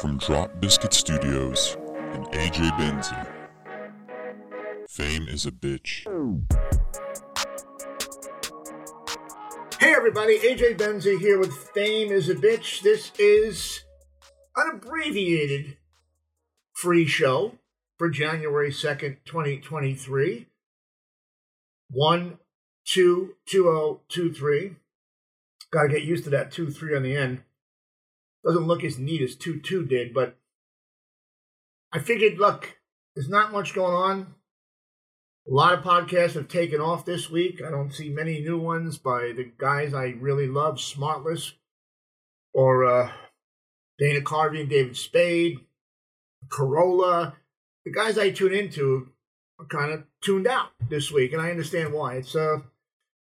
From Drop Biscuit Studios and AJ Benzi. Fame is a bitch. Hey everybody, AJ Benzi here with Fame is a Bitch. This is an abbreviated free show for January 2nd, 2023. 1 2 2 2 3. Gotta get used to that 2 3 on the end. Doesn't look as neat as 2 2 did, but I figured, look, there's not much going on. A lot of podcasts have taken off this week. I don't see many new ones by the guys I really love, Smartless or uh, Dana Carvey and David Spade, Carolla. The guys I tune into are kind of tuned out this week, and I understand why. It's a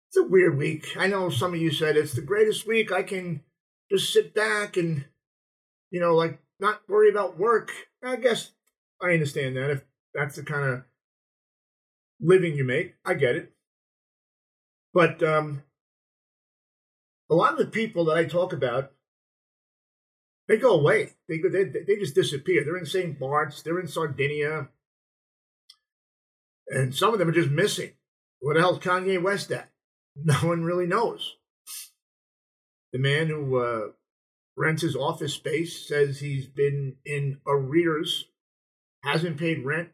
it's a weird week. I know some of you said it's the greatest week. I can just sit back and you know, like not worry about work. I guess I understand that if that's the kind of living you make. I get it. But um, a lot of the people that I talk about, they go away. They, they, they just disappear. They're in St. Bart's, they're in Sardinia, and some of them are just missing. Where the hell's Kanye West at? No one really knows. The man who uh, rents his office space says he's been in arrears, hasn't paid rent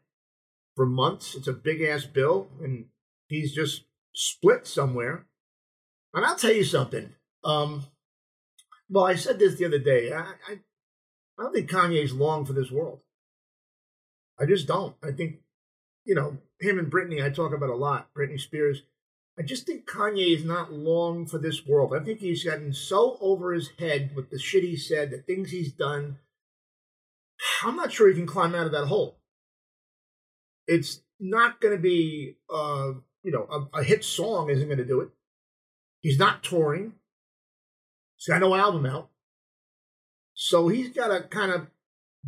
for months. It's a big ass bill, and he's just split somewhere. And I'll tell you something. Um, well, I said this the other day. I, I, I don't think Kanye's long for this world. I just don't. I think, you know, him and Britney, I talk about a lot. Britney Spears. I just think Kanye is not long for this world. I think he's gotten so over his head with the shit he said, the things he's done. I'm not sure he can climb out of that hole. It's not going to be, uh, you know, a, a hit song isn't going to do it. He's not touring. He's got no album out. So he's got to kind of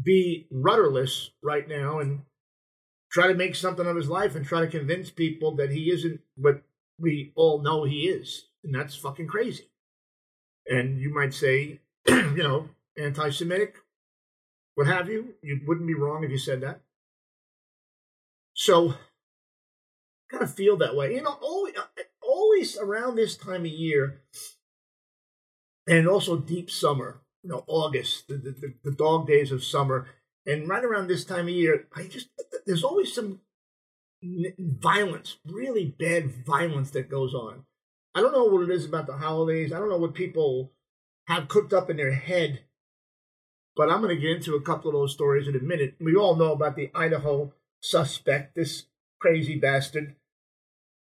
be rudderless right now and try to make something of his life and try to convince people that he isn't what we all know he is. And that's fucking crazy. And you might say, you know, anti Semitic, what have you. You wouldn't be wrong if you said that. So, kind of feel that way. You know, always, always around this time of year, and also deep summer, you know, August, the, the, the dog days of summer, and right around this time of year, I just, there's always some violence, really bad violence that goes on. I don't know what it is about the holidays. I don't know what people have cooked up in their head, but I'm going to get into a couple of those stories in a minute. We all know about the Idaho suspect, this crazy bastard.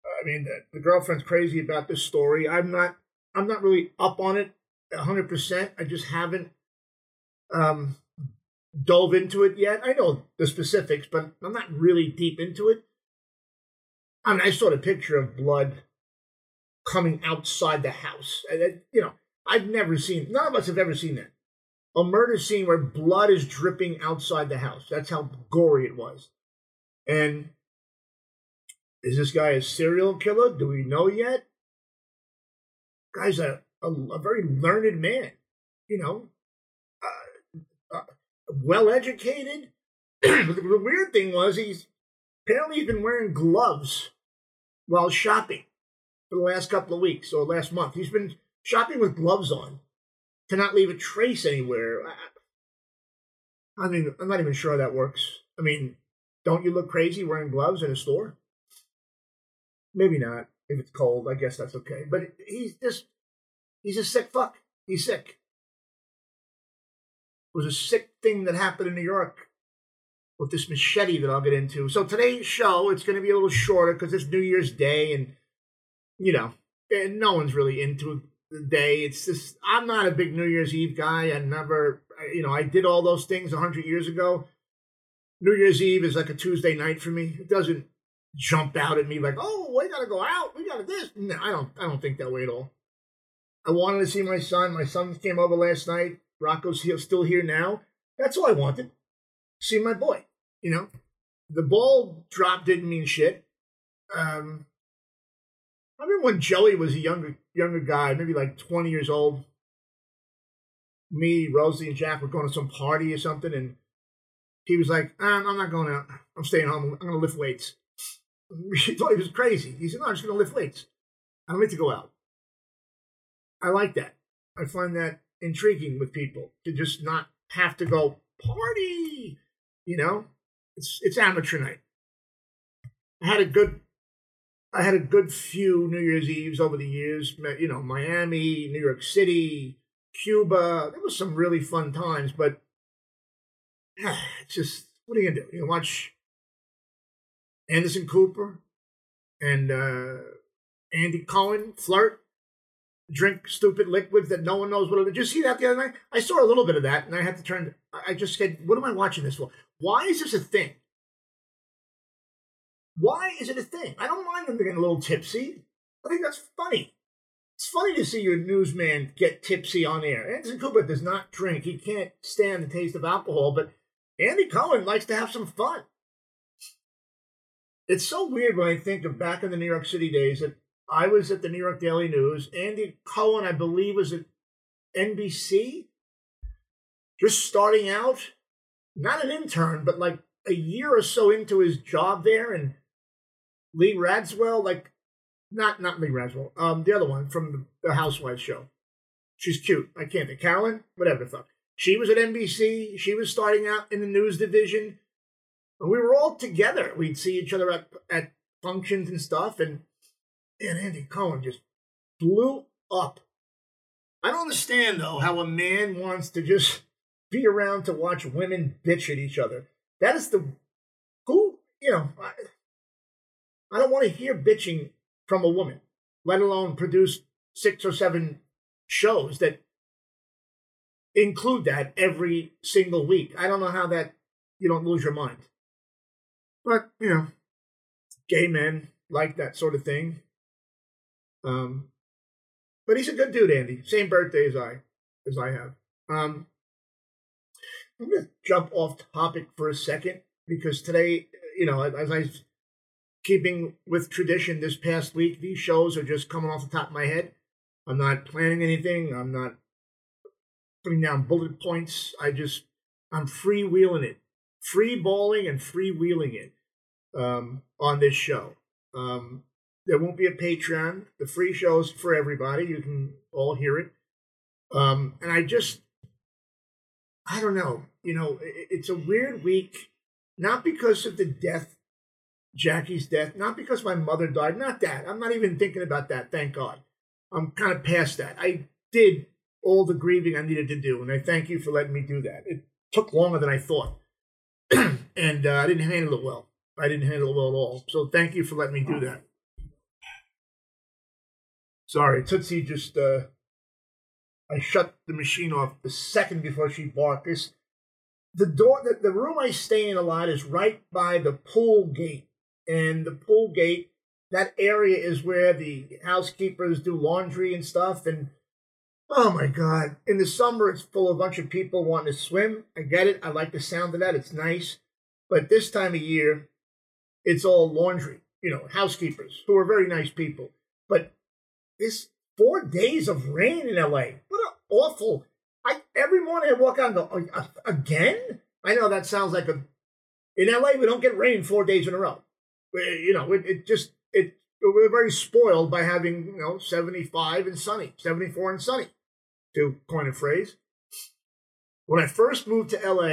I mean, the, the girlfriend's crazy about this story. I'm not. I'm not really up on it 100. percent I just haven't um, dove into it yet. I know the specifics, but I'm not really deep into it. I mean, I saw the picture of blood coming outside the house. And, you know, I've never seen. None of us have ever seen that. A murder scene where blood is dripping outside the house. That's how gory it was. And is this guy a serial killer? Do we know yet? Guy's a, a, a very learned man, you know, uh, uh, well educated. the weird thing was he's apparently he's been wearing gloves while shopping for the last couple of weeks or last month. He's been shopping with gloves on to not leave a trace anywhere. I, I mean, I'm not even sure how that works. I mean, don't you look crazy wearing gloves in a store? Maybe not. If it's cold, I guess that's okay. But he's just, he's a sick fuck. He's sick. It was a sick thing that happened in New York with this machete that I'll get into. So today's show, it's going to be a little shorter because it's New Year's Day and, you know, and no one's really into the day. It's just, I'm not a big New Year's Eve guy. I never, you know, I did all those things 100 years ago. New Year's Eve is like a Tuesday night for me. It doesn't jump out at me like, oh, we gotta go out. We gotta this. No, I don't. I don't think that way at all. I wanted to see my son. My son came over last night. Rocco's still here now. That's all I wanted. See my boy. You know, the ball drop didn't mean shit. Um, I remember when Joey was a younger younger guy, maybe like twenty years old. me, Rosie, and Jack were going to some party or something, and he was like, I'm, I'm not going out. I'm staying home. I'm going to lift weights. She thought he was crazy. He said, No, I'm just going to lift weights. I don't need to go out. I like that. I find that intriguing with people to just not have to go party. You know, it's it's amateur night. I had a good I had a good few New Year's Eves over the years. You know, Miami, New York City, Cuba. There was some really fun times, but it's just what are you gonna do? You watch Anderson Cooper and uh, Andy Cohen flirt, drink stupid liquids that no one knows what. Did you see that the other night? I saw a little bit of that, and I had to turn. I just said, "What am I watching this for? Why is this a thing? Why is it a thing? I don't mind them getting a little tipsy. I think that's funny. It's funny to see your newsman get tipsy on air. Anderson Cooper does not drink. He can't stand the taste of alcohol, but Andy Cohen likes to have some fun. It's so weird when I think of back in the New York City days that I was at the New York Daily News. Andy Cohen, I believe, was at NBC, just starting out. Not an intern, but like a year or so into his job there. And Lee Radziwill, like, not not Lee Radziwill, um, the other one from the, Housewives show. She's cute. I can't think. Carolyn, whatever the fuck. She was at NBC. She was starting out in the news division. And we were all together. We'd see each other at, at functions and stuff. And, and Andy Cohen just blew up. I don't understand, though, how a man wants to just be around to watch women bitch at each other. That is the. Who, you know, I, I don't want to hear bitching from a woman, let alone produce six or seven shows that include that every single week. I don't know how that you don't lose your mind. But, you know, gay men like that sort of thing. Um, but he's a good dude, Andy. Same birthday as I as I have. Um, I'm gonna jump off topic for a second because today, you know, as I keeping with tradition this past week, these shows are just coming off the top of my head. I'm not planning anything. I'm not putting down bullet points. I just I'm freewheeling it, free balling and freewheeling it um, on this show. Um, there won't be a Patreon. The free show's for everybody. You can all hear it. Um, and I just, I don't know. You know, it, it's a weird week, not because of the death, Jackie's death, not because my mother died. Not that. I'm not even thinking about that. Thank God. I'm kind of past that. I did all the grieving I needed to do, and I thank you for letting me do that. It took longer than I thought, and uh, I didn't handle it well. I didn't handle it well at all. So thank you for letting me do that. Sorry, Tootsie just uh I shut the machine off the second before she barked. This the door the, the room I stay in a lot is right by the pool gate. And the pool gate, that area is where the housekeepers do laundry and stuff and Oh my God. In the summer, it's full of a bunch of people wanting to swim. I get it. I like the sound of that. It's nice. But this time of year, it's all laundry, you know, housekeepers who are very nice people. But this four days of rain in LA, what an awful. I every morning I walk out and go, oh, again? I know that sounds like a. In LA, we don't get rain four days in a row. You know, it, it just it we're very spoiled by having you know 75 and sunny 74 and sunny to coin a phrase when i first moved to la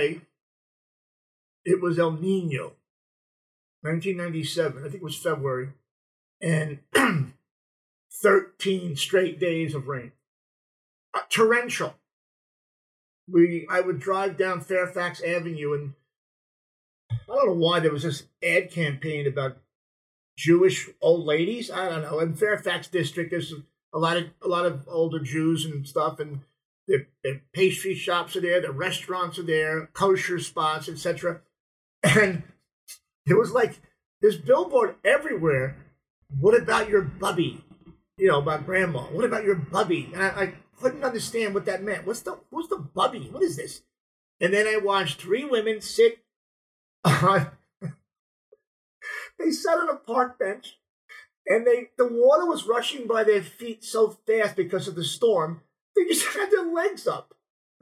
it was el nino 1997. I think it was February, and 13 straight days of rain. Uh, torrential. We, I would drive down Fairfax Avenue, and I don't know why there was this ad campaign about Jewish old ladies. I don't know. In Fairfax District, there's a lot of a lot of older Jews and stuff, and the, pastry shops are there, the restaurants are there, kosher spots, etc. And it was like this billboard everywhere. What about your bubby? You know, about grandma. What about your bubby? And I, I couldn't understand what that meant. What's the who's the bubby? What is this? And then I watched three women sit on they sat on a park bench and they the water was rushing by their feet so fast because of the storm, they just had their legs up.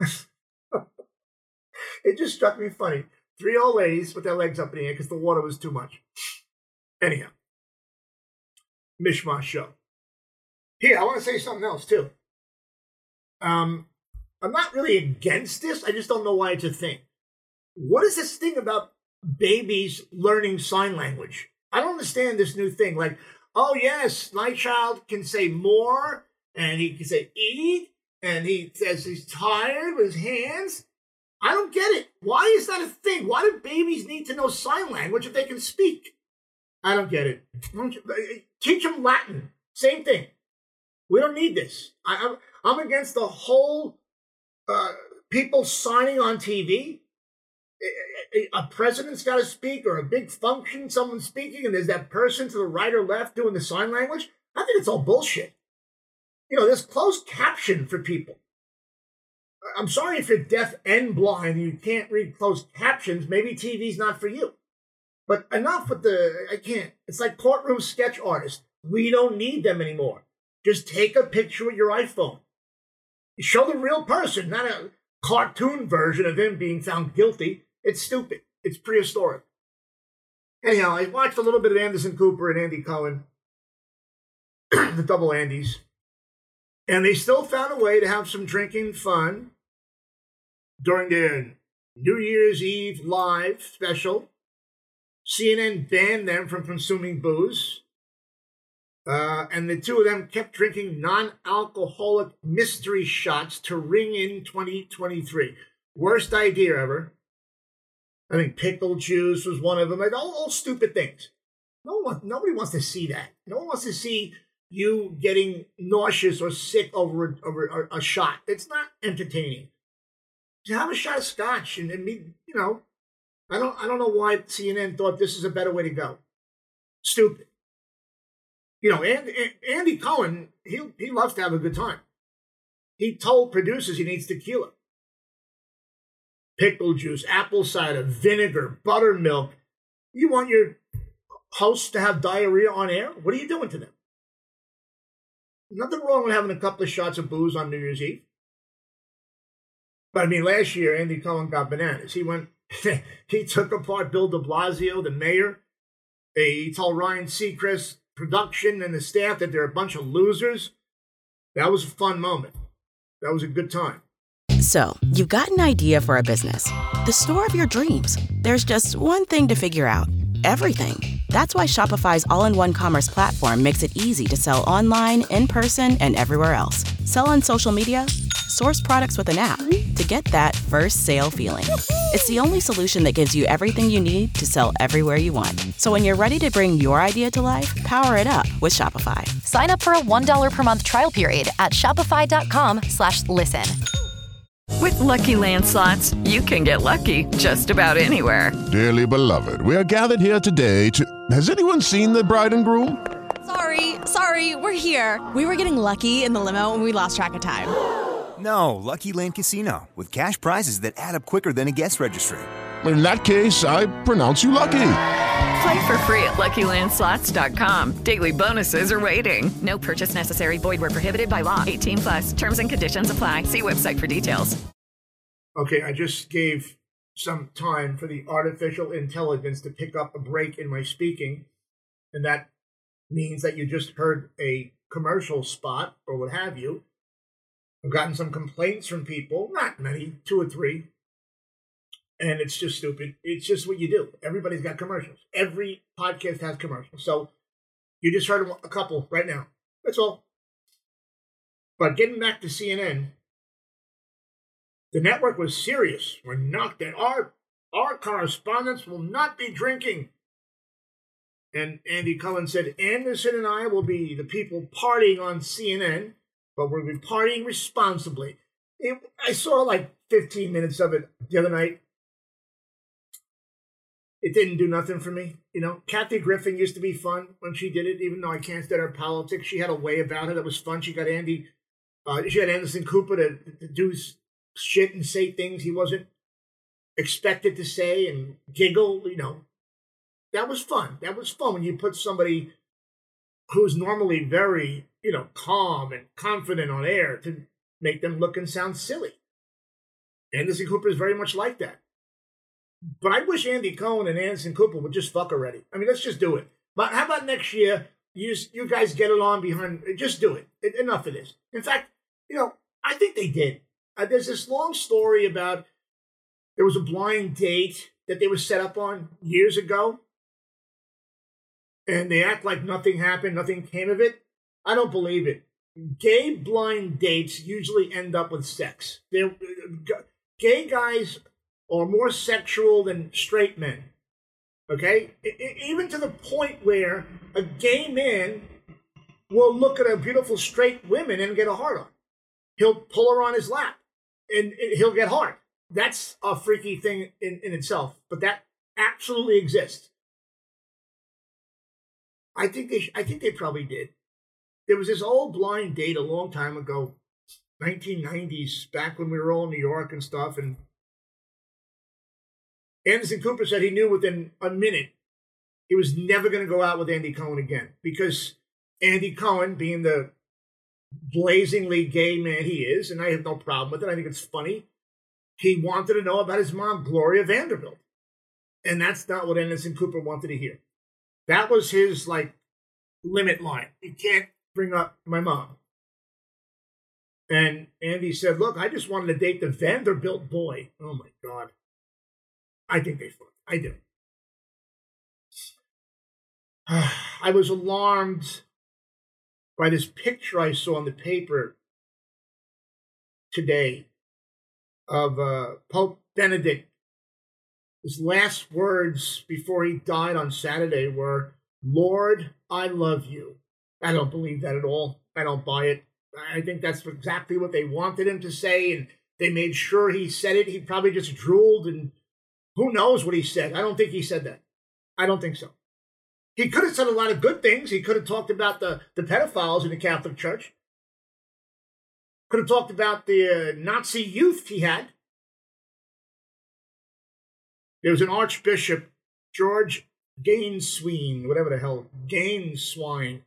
it just struck me funny. Three old ladies with their legs up in the air because the water was too much. Anyhow, mishmash show. Here, I want to say something else too. Um, I'm not really against this. I just don't know why it's a thing. What is this thing about babies learning sign language? I don't understand this new thing. Like, oh yes, my child can say more, and he can say eat, and he says he's tired with his hands. I don't get it. Why is that a thing? Why do babies need to know sign language if they can speak? I don't get it. Teach them Latin. Same thing. We don't need this. I, am against the whole uh, people signing on TV. A president's got to speak, or a big function, someone's speaking, and there's that person to the right or left doing the sign language. I think it's all bullshit. You know, there's closed caption for people. I'm sorry if you're deaf and blind and you can't read closed captions. Maybe TV's not for you. But enough with the, I can't. It's like courtroom sketch artists. We don't need them anymore. Just take a picture with your iPhone. Show the real person, not a cartoon version of him being found guilty. It's stupid. It's prehistoric. Anyhow, I watched a little bit of Anderson Cooper and Andy Cohen, the double Andys, and they still found a way to have some drinking fun during their New Year's Eve live special. CNN banned them from consuming booze. Uh, and the two of them kept drinking non alcoholic mystery shots to ring in 2023. Worst idea ever. I think pickle juice was one of them. Like, all, all stupid things. No one, nobody wants to see that. No one wants to see you getting nauseous or sick over, over a, a shot. It's not entertaining. Just have a shot of scotch and, and me, you know, I don't I don't know why CNN thought this is a better way to go. Stupid. You know, Andy, Andy Cohen, he he loves to have a good time. He told producers he needs tequila, pickle juice, apple cider, vinegar, buttermilk. You want your hosts to have diarrhea on air? What are you doing to them? Nothing wrong with having a couple of shots of booze on New Year's Eve. But I mean, last year Andy Cohen got bananas. He went he took apart Bill de Blasio, the mayor. He told Ryan Seacrest, production, and the staff that they're a bunch of losers. That was a fun moment. That was a good time. So, you've got an idea for a business the store of your dreams. There's just one thing to figure out everything. That's why Shopify's all in one commerce platform makes it easy to sell online, in person, and everywhere else. Sell on social media source products with an app to get that first sale feeling. It's the only solution that gives you everything you need to sell everywhere you want. So when you're ready to bring your idea to life, power it up with Shopify. Sign up for a $1 per month trial period at shopify.com slash listen. With Lucky Land slots, you can get lucky just about anywhere. Dearly beloved, we are gathered here today to... Has anyone seen the bride and groom? Sorry, sorry, we're here. We were getting lucky in the limo and we lost track of time. No, Lucky Land Casino, with cash prizes that add up quicker than a guest registry. In that case, I pronounce you lucky. Play for free at LuckyLandSlots.com. Daily bonuses are waiting. No purchase necessary. Void where prohibited by law. 18 plus. Terms and conditions apply. See website for details. Okay, I just gave some time for the artificial intelligence to pick up a break in my speaking, and that means that you just heard a commercial spot or what have you I've gotten some complaints from people, not many, two or three. And it's just stupid. It's just what you do. Everybody's got commercials. Every podcast has commercials. So you just heard a couple right now. That's all. But getting back to CNN, the network was serious. We're that our our correspondents will not be drinking. And Andy Cohen said Anderson and I will be the people partying on CNN but we'll be partying responsibly. It, I saw like 15 minutes of it the other night. It didn't do nothing for me. You know, Kathy Griffin used to be fun when she did it, even though I can't stand her politics. She had a way about it that was fun. She got Andy, uh, she had Anderson Cooper to, to do shit and say things he wasn't expected to say and giggle, you know. That was fun. That was fun when you put somebody who's normally very you know, calm and confident on air to make them look and sound silly. Anderson Cooper is very much like that. But I wish Andy Cohen and Anderson Cooper would just fuck already. I mean, let's just do it. But how about next year? You you guys get along behind. Just do it. Enough of this. In fact, you know, I think they did. Uh, there's this long story about there was a blind date that they were set up on years ago, and they act like nothing happened, nothing came of it. I don't believe it. Gay blind dates usually end up with sex. They're, gay guys are more sexual than straight men. Okay? Even to the point where a gay man will look at a beautiful straight woman and get a hard on. He'll pull her on his lap and he'll get hard. That's a freaky thing in, in itself, but that absolutely exists. I think they, I think they probably did. There was this old blind date a long time ago, 1990s, back when we were all in New York and stuff, and Anderson Cooper said he knew within a minute he was never going to go out with Andy Cohen again because Andy Cohen, being the blazingly gay man he is, and I have no problem with it, I think it's funny, he wanted to know about his mom, Gloria Vanderbilt. And that's not what Anderson Cooper wanted to hear. That was his like limit line. You can't bring up my mom. And Andy said, Look, I just wanted to date the Vanderbilt boy. Oh my God. I think they fucked. I do. I was alarmed by this picture I saw in the paper today of uh, Pope Benedict. His last words before he died on Saturday were, Lord, I love you. I don't believe that at all. I don't buy it. I think that's exactly what they wanted him to say, and they made sure he said it. He probably just drooled and who knows what he said? I don't think he said that. I don't think so. He could have said a lot of good things. He could have talked about the, the pedophiles in the Catholic Church. Could have talked about the uh, Nazi youth he had. There was an Archbishop, George Gänswein, whatever the hell, Gänswein.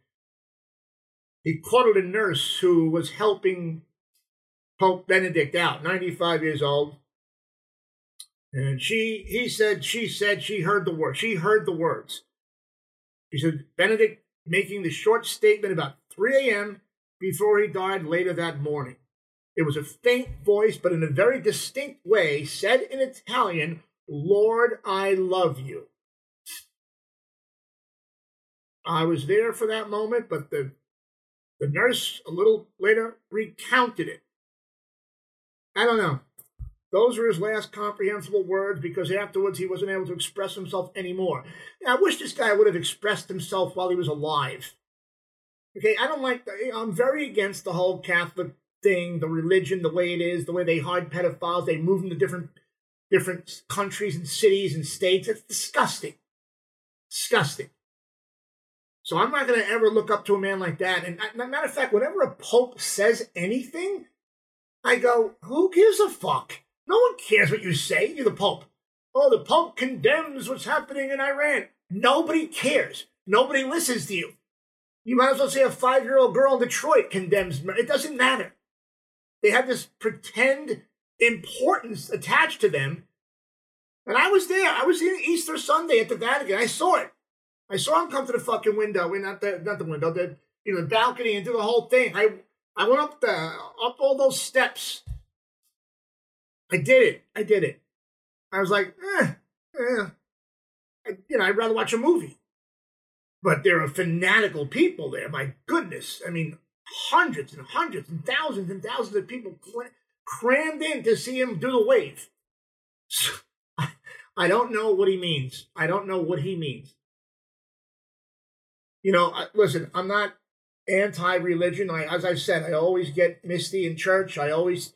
He quoted a nurse who was helping Pope Benedict out, 95 years old. And she, he said, she said, she heard the word. She heard the words. She said, Benedict making the short statement about 3 a.m. before he died later that morning. It was a faint voice, but in a very distinct way, said in Italian, Lord, I love you. I was there for that moment, but the, the nurse a little later recounted it. I don't know. Those were his last comprehensible words because afterwards he wasn't able to express himself anymore. Now, I wish this guy would have expressed himself while he was alive. Okay, I don't like, the, I'm very against the whole Catholic thing, the religion, the way it is, the way they hide pedophiles, they move them to different, different countries and cities and states. It's disgusting. Disgusting. So I'm not going to ever look up to a man like that. And uh, matter of fact, whenever a pope says anything, I go, who gives a fuck? No one cares what you say. You're the Pope. Oh, the Pope condemns what's happening in Iran. Nobody cares. Nobody listens to you. You might as well say a five year old girl in Detroit condemns. It doesn't matter. They have this pretend importance attached to them. And I was there. I was in Easter Sunday at the Vatican. I saw it. I saw him come to the fucking window. and Not the not the window. The you know the balcony and do the whole thing. I I went up the up all those steps I did it. I did it. I was like, eh, eh. I, you know, I'd rather watch a movie. But there are fanatical people there. My goodness. I mean, hundreds and hundreds and thousands and thousands of people crammed in to see him do the wave. So, I, I don't know what he means. I don't know what he means. You know, I, listen, I'm not anti religion. I, as I said, I always get misty in church. I always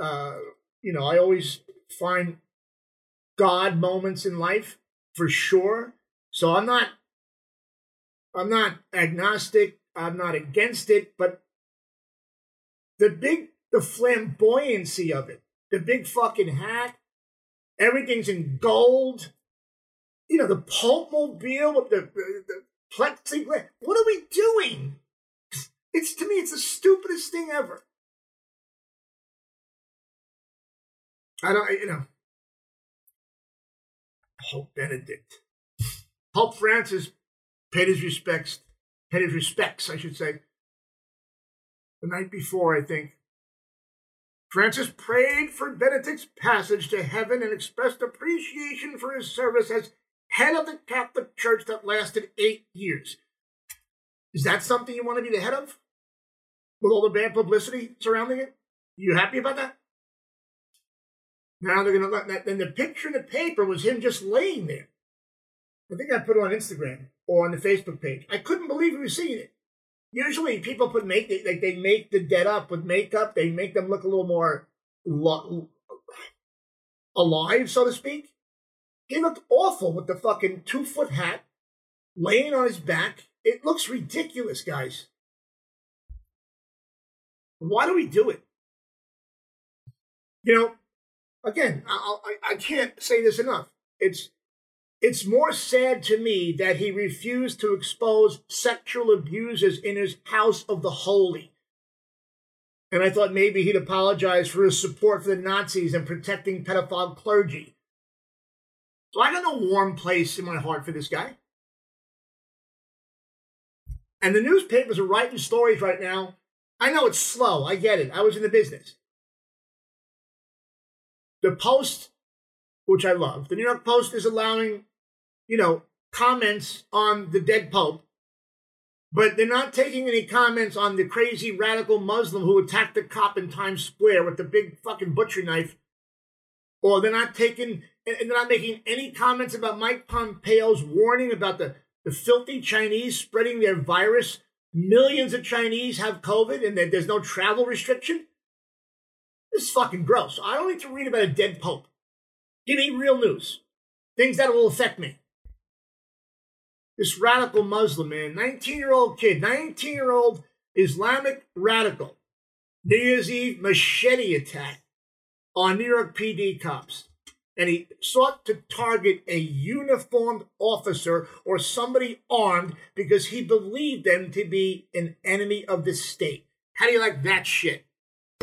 uh, you know, I always find God moments in life for sure. So I'm not I'm not agnostic, I'm not against it, but the big the flamboyancy of it, the big fucking hat, everything's in gold. You know, the popemobile with the, the, the plexiglass. What are we doing? It's to me, it's the stupidest thing ever. I don't, you know. Pope Benedict. Pope Francis paid his respects, paid his respects, I should say, the night before, I think. Francis prayed for Benedict's passage to heaven and expressed appreciation for his service as head of the Catholic Church that lasted eight years. Is that something you want to be the head of? With all the bad publicity surrounding it? You happy about that? Now they're going to let that. Then the picture in the paper was him just laying there. I think I put it on Instagram or on the Facebook page. I couldn't believe he was seeing it. Usually people put make like they make the dead up with makeup. They make them look a little more lo- alive, so to speak. He looked awful with the fucking two foot hat, laying on his back. It looks ridiculous, guys. Why do we do it? You know, again, I, I, I can't say this enough. It's it's more sad to me that he refused to expose sexual abuses in his house of the holy. And I thought maybe he'd apologize for his support for the Nazis and protecting pedophile clergy. So I got no warm place in my heart for this guy. And the newspapers are writing stories right now. I know it's slow. I get it. I was in the business. The Post, which I love, the New York Post is allowing, you know, comments on the dead Pope, but they're not taking any comments on the crazy radical Muslim who attacked the cop in Times Square with the big fucking butcher knife. Or they're not taking, and they're not making any comments about Mike Pompeo's warning about the, the filthy Chinese spreading their virus. Millions of Chinese have COVID and there's no travel restriction. This is fucking gross. I don't need to read about a dead pope. Give me real news. Things that will affect me. This radical Muslim, man, 19 year old kid, 19 year old Islamic radical, New Year's Eve machete attack on New York PD cops. And he sought to target a uniformed officer or somebody armed because he believed them to be an enemy of the state. How do you like that shit?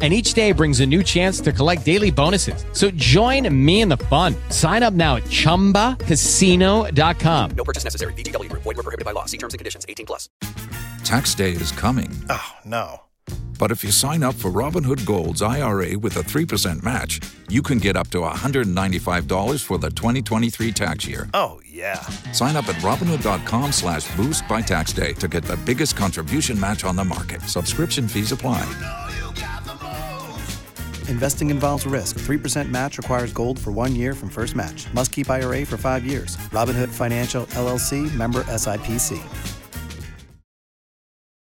And each day brings a new chance to collect daily bonuses. So join me in the fun. Sign up now at chumbacasino.com. No purchase necessary. VGW Group. Void were prohibited by law. See terms and conditions. 18 plus. Tax day is coming. Oh, no. But if you sign up for Robinhood Gold's IRA with a 3% match, you can get up to $195 for the 2023 tax year. Oh, yeah. Sign up at Robinhood.com slash boost by tax day to get the biggest contribution match on the market. Subscription fees apply. Investing involves risk. 3% match requires gold for one year from first match. Must keep IRA for five years. Robinhood Financial LLC member SIPC.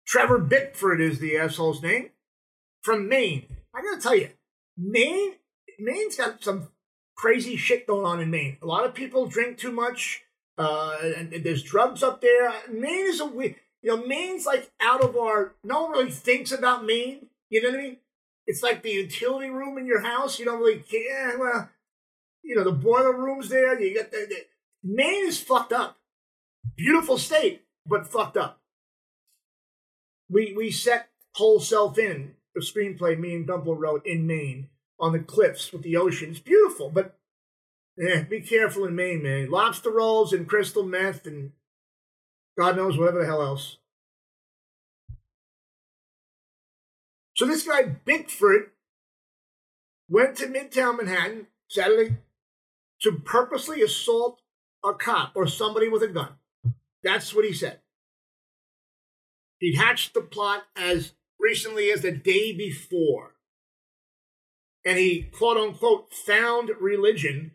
Trevor Bickford is the asshole's name from Maine. I gotta tell you, Maine, Maine's got some crazy shit going on in Maine. A lot of people drink too much, uh, and, and there's drugs up there. Maine is a weird, you know, Maine's like out of our. No one really thinks about Maine. You know what I mean? It's like the utility room in your house. You don't really care. Well, you know, the boiler room's there. You got the, the Maine is fucked up. Beautiful state, but fucked up. We we set whole self in the screenplay me and Dumple wrote in Maine on the cliffs with the ocean. It's beautiful, but yeah, be careful in Maine, man. Lobster rolls and crystal meth and God knows whatever the hell else. So this guy Bickford went to Midtown Manhattan Saturday to purposely assault a cop or somebody with a gun. That's what he said. He'd hatched the plot as recently as the day before. And he, quote unquote, found religion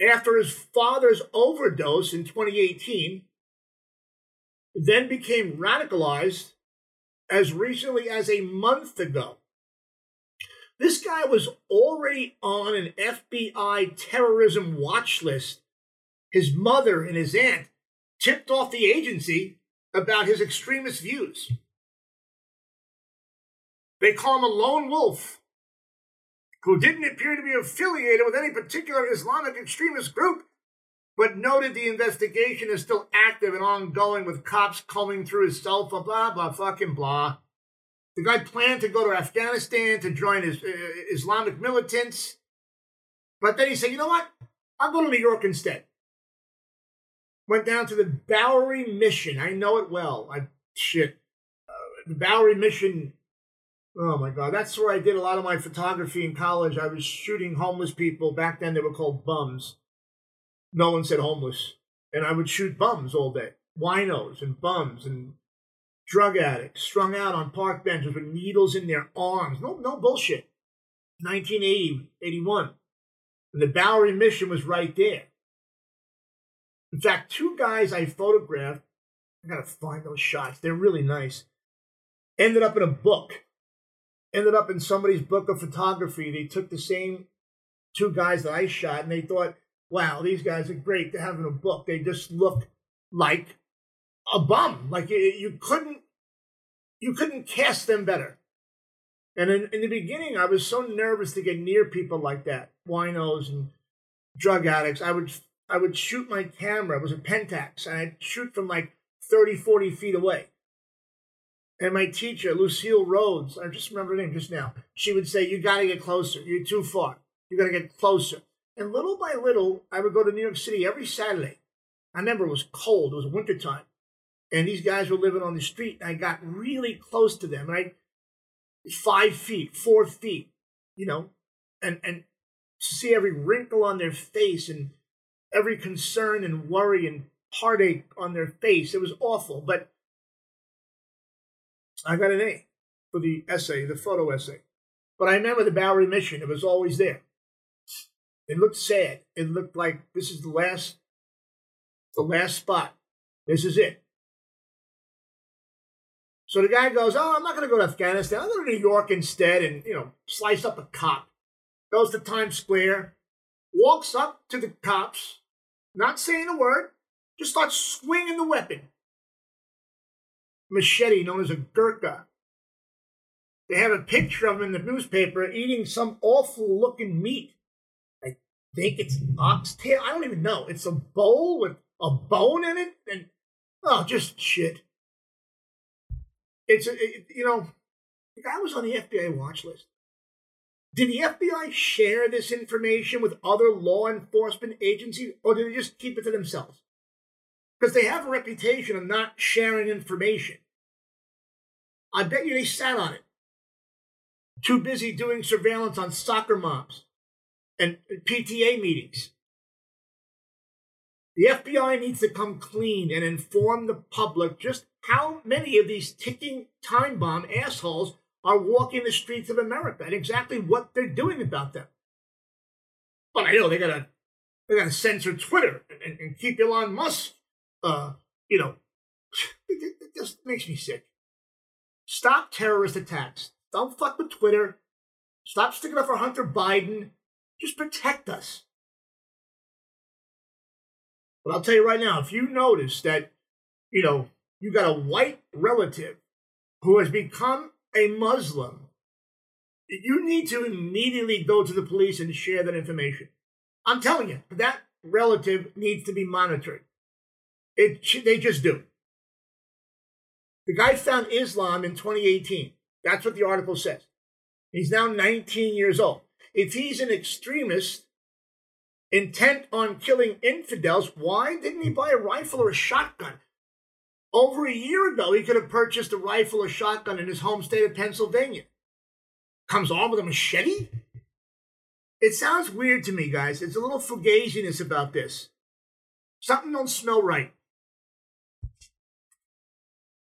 after his father's overdose in 2018, then became radicalized as recently as a month ago. This guy was already on an FBI terrorism watch list. His mother and his aunt tipped off the agency about his extremist views. They call him a lone wolf who didn't appear to be affiliated with any particular Islamic extremist group, but noted the investigation is still active and ongoing with cops combing through his cell phone, blah, blah, fucking blah. The guy planned to go to Afghanistan to join his, uh, Islamic militants, but then he said, you know what? I'll go to New York instead. Went down to the Bowery Mission. I know it well. I shit. Uh, the Bowery Mission Oh my God, that's where I did a lot of my photography in college. I was shooting homeless people. Back then, they were called bums. No one said homeless. And I would shoot bums all day winos and bums and drug addicts strung out on park benches with needles in their arms. No, no bullshit. 1980, 81. And the Bowery Mission was right there. In fact, two guys I photographed, I gotta find those shots. They're really nice. Ended up in a book ended up in somebody's book of photography. They took the same two guys that I shot and they thought, wow, these guys are great have in a book. They just look like a bum. Like you, you couldn't you couldn't cast them better. And in, in the beginning, I was so nervous to get near people like that, winos and drug addicts. I would I would shoot my camera. It was a Pentax, and I'd shoot from like 30, 40 feet away. And my teacher, Lucille Rhodes, I just remember her name just now, she would say, You got to get closer. You're too far. You got to get closer. And little by little, I would go to New York City every Saturday. I remember it was cold, it was wintertime. And these guys were living on the street. And I got really close to them. And I, five feet, four feet, you know, and, and to see every wrinkle on their face and every concern and worry and heartache on their face. It was awful. But I got an A for the essay, the photo essay. But I remember the Bowery Mission, it was always there. It looked sad. It looked like this is the last the last spot. This is it. So the guy goes, Oh, I'm not gonna go to Afghanistan, I'll go to New York instead and you know, slice up a cop. Goes to Times Square, walks up to the cops, not saying a word, just starts swinging the weapon machete known as a Gurkha. They have a picture of him in the newspaper eating some awful looking meat. Think it's oxtail. I don't even know. It's a bowl with a bone in it, and oh, just shit. It's a, it, you know, the guy was on the FBI watch list. Did the FBI share this information with other law enforcement agencies, or did they just keep it to themselves? Because they have a reputation of not sharing information. I bet you they sat on it. Too busy doing surveillance on soccer moms and PTA meetings. The FBI needs to come clean and inform the public just how many of these ticking time bomb assholes are walking the streets of America and exactly what they're doing about them. But I know they gotta they gotta censor Twitter and, and keep Elon Musk. Uh, you know, it, it just makes me sick. Stop terrorist attacks. Don't fuck with Twitter. Stop sticking up for Hunter Biden. Just protect us. But I'll tell you right now, if you notice that, you know, you got a white relative who has become a Muslim, you need to immediately go to the police and share that information. I'm telling you, that relative needs to be monitored. It, they just do. The guy found Islam in 2018. That's what the article says. He's now 19 years old. If he's an extremist intent on killing infidels, why didn't he buy a rifle or a shotgun? Over a year ago, he could have purchased a rifle or shotgun in his home state of Pennsylvania. Comes armed with a machete? It sounds weird to me, guys. It's a little fugaziness about this. Something don't smell right.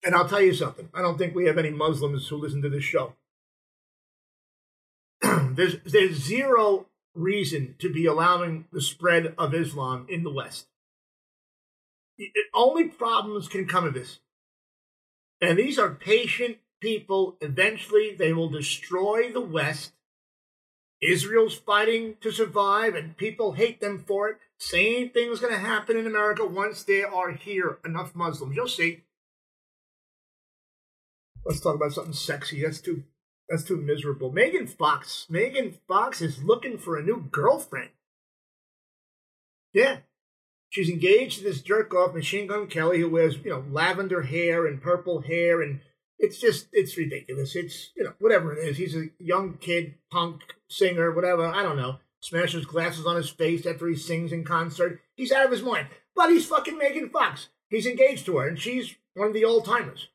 And I'll tell you something. I don't think we have any Muslims who listen to this show. There's there's zero reason to be allowing the spread of Islam in the West. It, only problems can come of this. And these are patient people. Eventually, they will destroy the West. Israel's fighting to survive, and people hate them for it. Same thing's going to happen in America once there are here enough Muslims. You'll see. Let's talk about something sexy. That's too That's too miserable. Megan Fox. Megan Fox is looking for a new girlfriend. Yeah. She's engaged to this jerk off Machine Gun Kelly who wears, you know, lavender hair and purple hair and it's just it's ridiculous. It's you know, whatever it is. He's a young kid, punk, singer, whatever, I don't know. Smashes glasses on his face after he sings in concert. He's out of his mind. But he's fucking Megan Fox. He's engaged to her, and she's one of the old timers.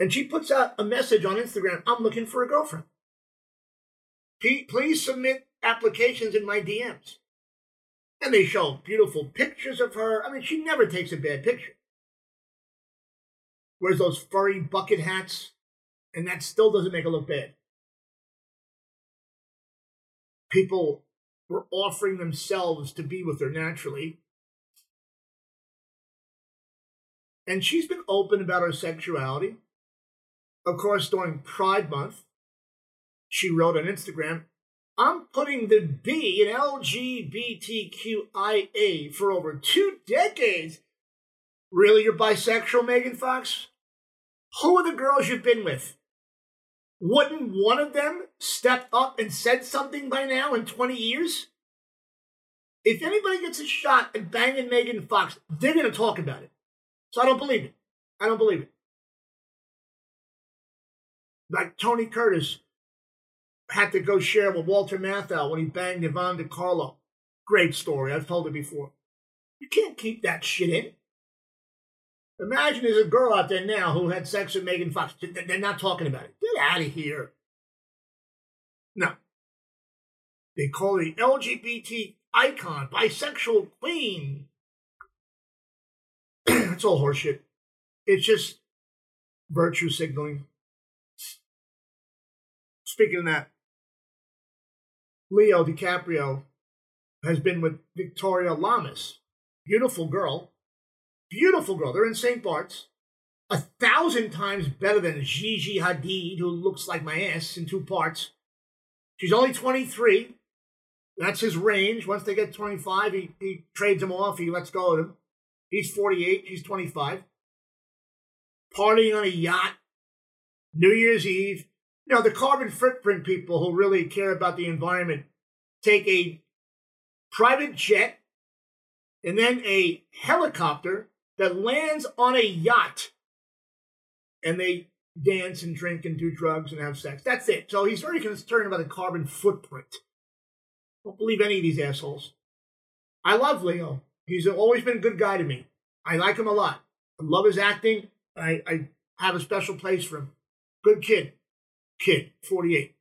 And she puts out a message on Instagram I'm looking for a girlfriend. Please submit applications in my DMs. And they show beautiful pictures of her. I mean, she never takes a bad picture. Wears those furry bucket hats, and that still doesn't make her look bad. People were offering themselves to be with her naturally. And she's been open about her sexuality. Of course, during Pride Month, she wrote on Instagram, I'm putting the B in LGBTQIA for over two decades. Really, you're bisexual, Megan Fox? Who are the girls you've been with? Wouldn't one of them step up and said something by now in 20 years? If anybody gets a shot at banging Megan Fox, they're going to talk about it. So I don't believe it. I don't believe it. Like Tony Curtis had to go share with Walter Matthau when he banged Yvonne De Carlo. Great story. I've told it before. You can't keep that shit in. Imagine there's a girl out there now who had sex with Megan Fox. They're not talking about it. Get out of here. No. They call the LGBT icon, bisexual queen. it's all horseshit. It's just virtue signaling. Speaking of that, Leo DiCaprio has been with Victoria Lamas. Beautiful girl. Beautiful girl. They're in St. Bart's. A thousand times better than Gigi Hadid, who looks like my ass in two parts. She's only 23. That's his range. Once they get 25, he, he trades them off. He lets go of them. He's 48. She's 25. Partying on a yacht. New Year's Eve. You know, the carbon footprint people who really care about the environment take a private jet and then a helicopter that lands on a yacht and they dance and drink and do drugs and have sex. That's it. So he's very concerned about the carbon footprint. Don't believe any of these assholes. I love Leo. He's always been a good guy to me. I like him a lot. I love his acting. I, I have a special place for him. Good kid kid, 48.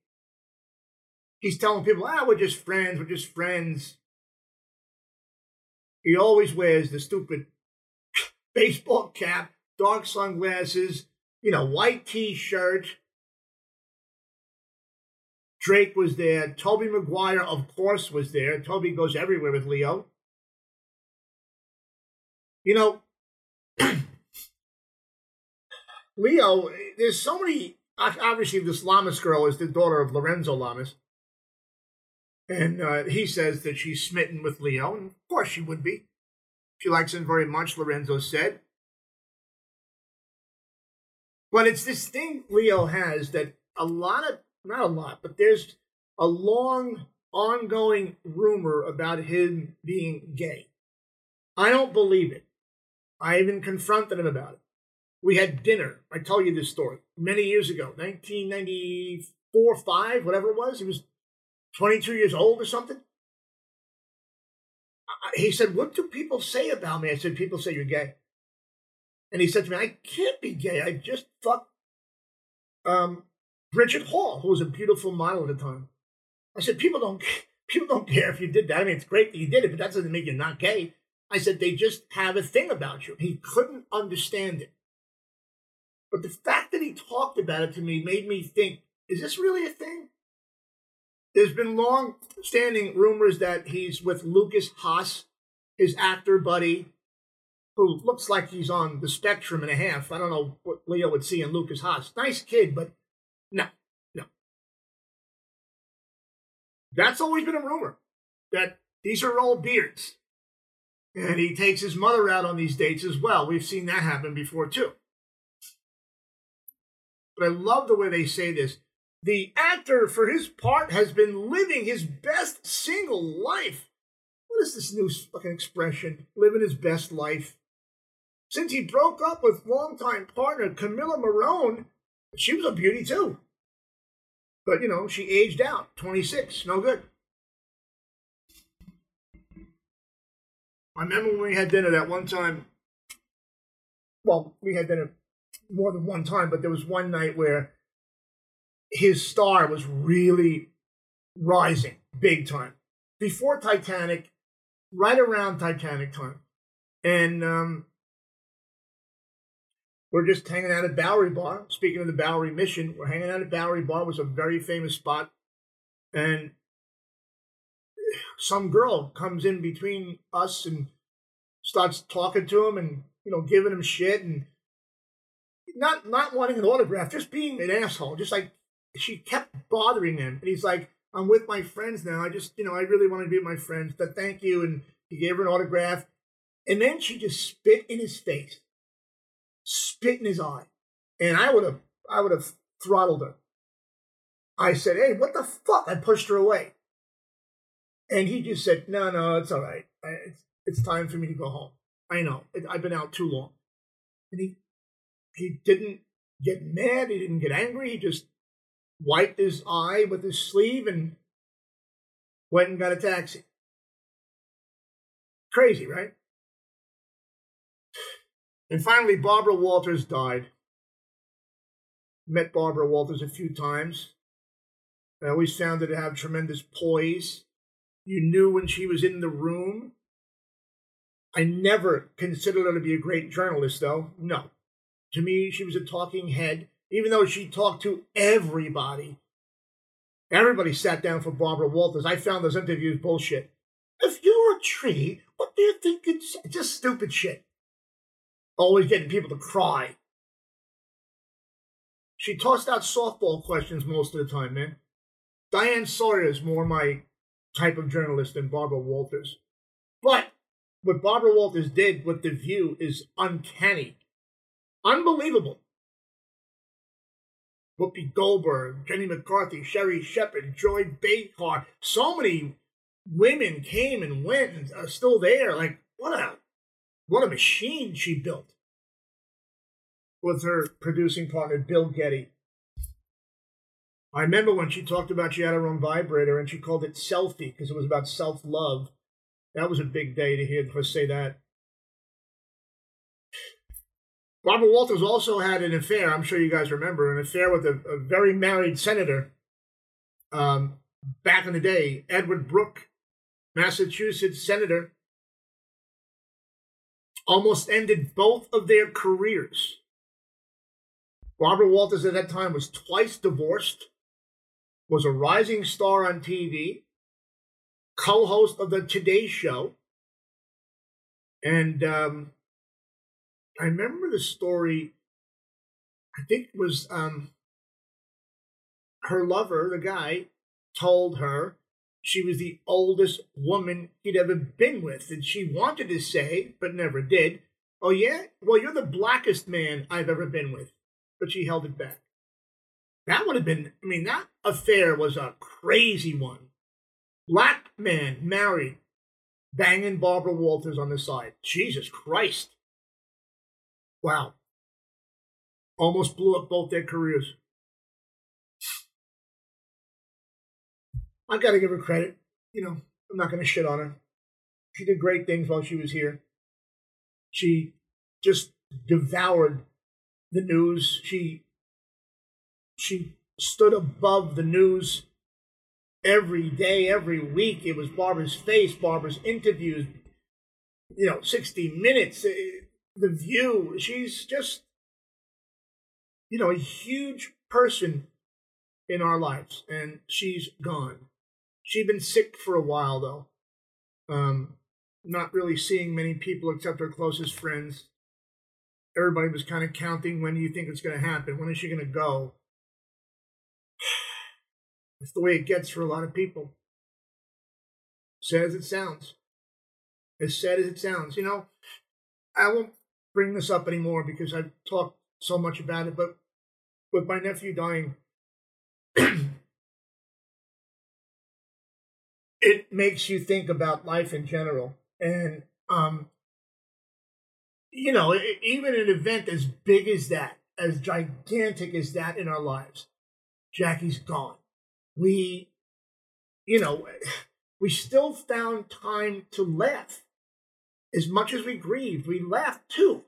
He's telling people, ah, we're just friends, we're just friends. He always wears the stupid baseball cap, dark sunglasses, you know, white t shirt. Drake was there. Tobey Maguire, of course, was there. Tobey goes everywhere with Leo. You know, Leo, there's so many obviously this Lamas girl is the daughter of Lorenzo Lamas. And uh, he says that she's smitten with Leo, and of course she would be. She likes him very much, Lorenzo said. But it's this thing Leo has that a lot of, not a lot, but there's a long, ongoing rumor about him being gay. I don't believe it. I even confronted him about it. We had dinner. I tell you this story many years ago, 1994, 5, whatever it was. He was 22 years old or something. He said, What do people say about me? I said, People say you're gay. And he said to me, I can't be gay. I just fucked um, Bridget Hall, who was a beautiful model at the time. I said, People don't people don't care if you did that. I mean, it's great that you did it, but that doesn't make you not gay. I said, they just have a thing about you. He couldn't understand it. But the fact that he talked about it to me made me think, is this really a thing? There's been long standing rumors that he's with Lukas Haas, his actor buddy, who looks like he's on the spectrum and a half. I don't know what Leo would see in Lukas Haas. Nice kid, but no, no. That's always been a rumor that these are all beards. And he takes his mother out on these dates as well. We've seen that happen before, too. But I love the way they say this. The actor, for his part, has been living his best single life. What is this new fucking expression? Living his best life. Since he broke up with longtime partner Camila Morrone, she was a beauty too. But, you know, she aged out, 26, no good. I remember when we had dinner that one time. Well, we had dinner more than one time, but there was one night where his star was really rising big time. Before Titanic, right around Titanic time. And um, we're just hanging out at Bowery Bar. Speaking of the Bowery Mission, we're hanging out at Bowery Bar. Was a very famous spot. And some girl comes in between us and starts talking to him and, you know, giving him shit and not not wanting an autograph, just being an asshole. Just like she kept bothering him. And he's like, I'm with my friends now. I just, you know, I really want to be with my friends. But thank you. And he gave her an autograph. And then she just spit in his face, spit in his eye. And I would have, I would have throttled her. I said, Hey, what the fuck? I pushed her away. And he just said, No, no, it's all right. It's, it's time for me to go home. I know. I've been out too long. And he, he didn't get mad. He didn't get angry. He just wiped his eye with his sleeve and went and got a taxi. Crazy, right? And finally, Barbara Walters died. Met Barbara Walters a few times. I always found her to have tremendous poise. You knew when she was in the room. I never considered her to be a great journalist, though. No. To me, she was a talking head even though she talked to everybody. Everybody sat down for Barbara Walters. I found those interviews bullshit. If you're a tree, what do you think it's just stupid shit? Always getting people to cry. She tossed out softball questions most of the time, man. Diane Sawyer is more my type of journalist than Barbara Walters. But what Barbara Walters did with The View is uncanny. Unbelievable. Whoopi Goldberg, Jenny McCarthy, Sherri Shepherd, Joy Behar. So many women came and went and are still there. Like what a what a machine she built with her producing partner Bill Geddie. I remember when she talked about she had her own vibrator and she called it selfie because it was about self love. That was a big day to hear her say that. Barbara Walters also had an affair. I'm sure you guys remember an affair with a, a very married senator um, back in the day, Edward Brooke, Massachusetts senator. Almost ended both of their careers. Barbara Walters at that time was twice divorced, was a rising star on TV, co host of the Today Show, and um, I remember the story. I think it was um, her lover, the guy, told her she was the oldest woman he'd ever been with, and she wanted to say, but never did. Oh yeah, well you're the blackest man I've ever been with, but she held it back. That would have been. I mean, that affair was a crazy one. Black man married, banging Barbara Walters on the side. Jesus Christ. Wow. Almost blew up both their careers. I've got to give her credit. You know, I'm not going to shit on her. She did great things while she was here. She just devoured the news. She she stood above the news every day, every week. It was Barbara's face, Barbara's interviews. You know, 60 minutes the view. She's just, you know, a huge person in our lives, and she's gone. She'd been sick for a while, though. Um, not really seeing many people except her closest friends. Everybody was kind of counting when do you think it's going to happen? When is she going to go? That's the way it gets for a lot of people. Sad as it sounds. As sad as it sounds. You know, I won't bring this up anymore because I've talked so much about it, but with my nephew dying, it makes you think about life in general. And, um, you know, even an event as big as that, as gigantic as that in our lives, Jackie's gone. We, you know, we still found time to laugh. As much as we grieved, we laughed too.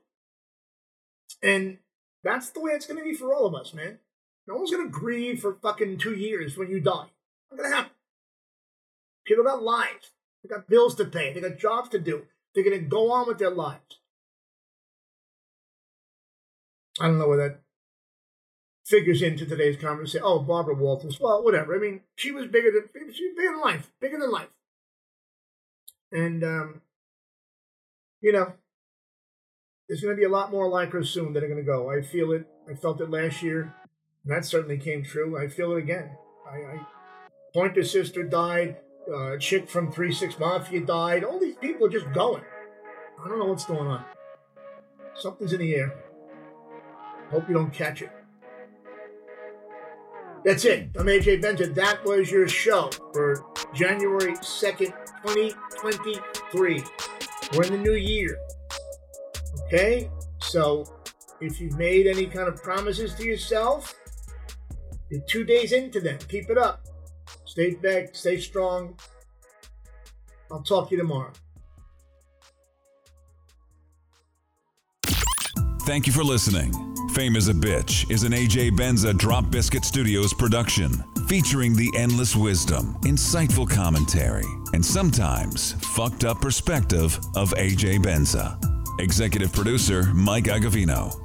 And that's the way it's going to be for all of us, man. No one's going to grieve for fucking two years when you die. Not going to happen. People got lives. They got bills to pay. They got jobs to do. They're going to go on with their lives. I don't know where that figures into today's conversation. Oh, Barbara Walters. Well, whatever. I mean, she was bigger than she was bigger than life, bigger than life. And um, you know, there's going to be a lot more her soon that are going to go. I feel it. I felt it last year. And that certainly came true. I feel it again. I, I Pointer sister died. Uh, chick from Three Six Mafia died. All these people are just going. I don't know what's going on. Something's in the air. Hope you don't catch it. That's it. I'm AJ Benza. That was your show for January 2nd, 2023. We're in the new year. Okay? So if you've made any kind of promises to yourself, you're two days into them. Keep it up. Stay back, stay strong. I'll talk to you tomorrow. Thank you for listening. Fame is a Bitch is an AJ Benza Drop Biscuit Studios production featuring the endless wisdom, insightful commentary, and sometimes fucked up perspective of AJ Benza. Executive producer Mike Agavino.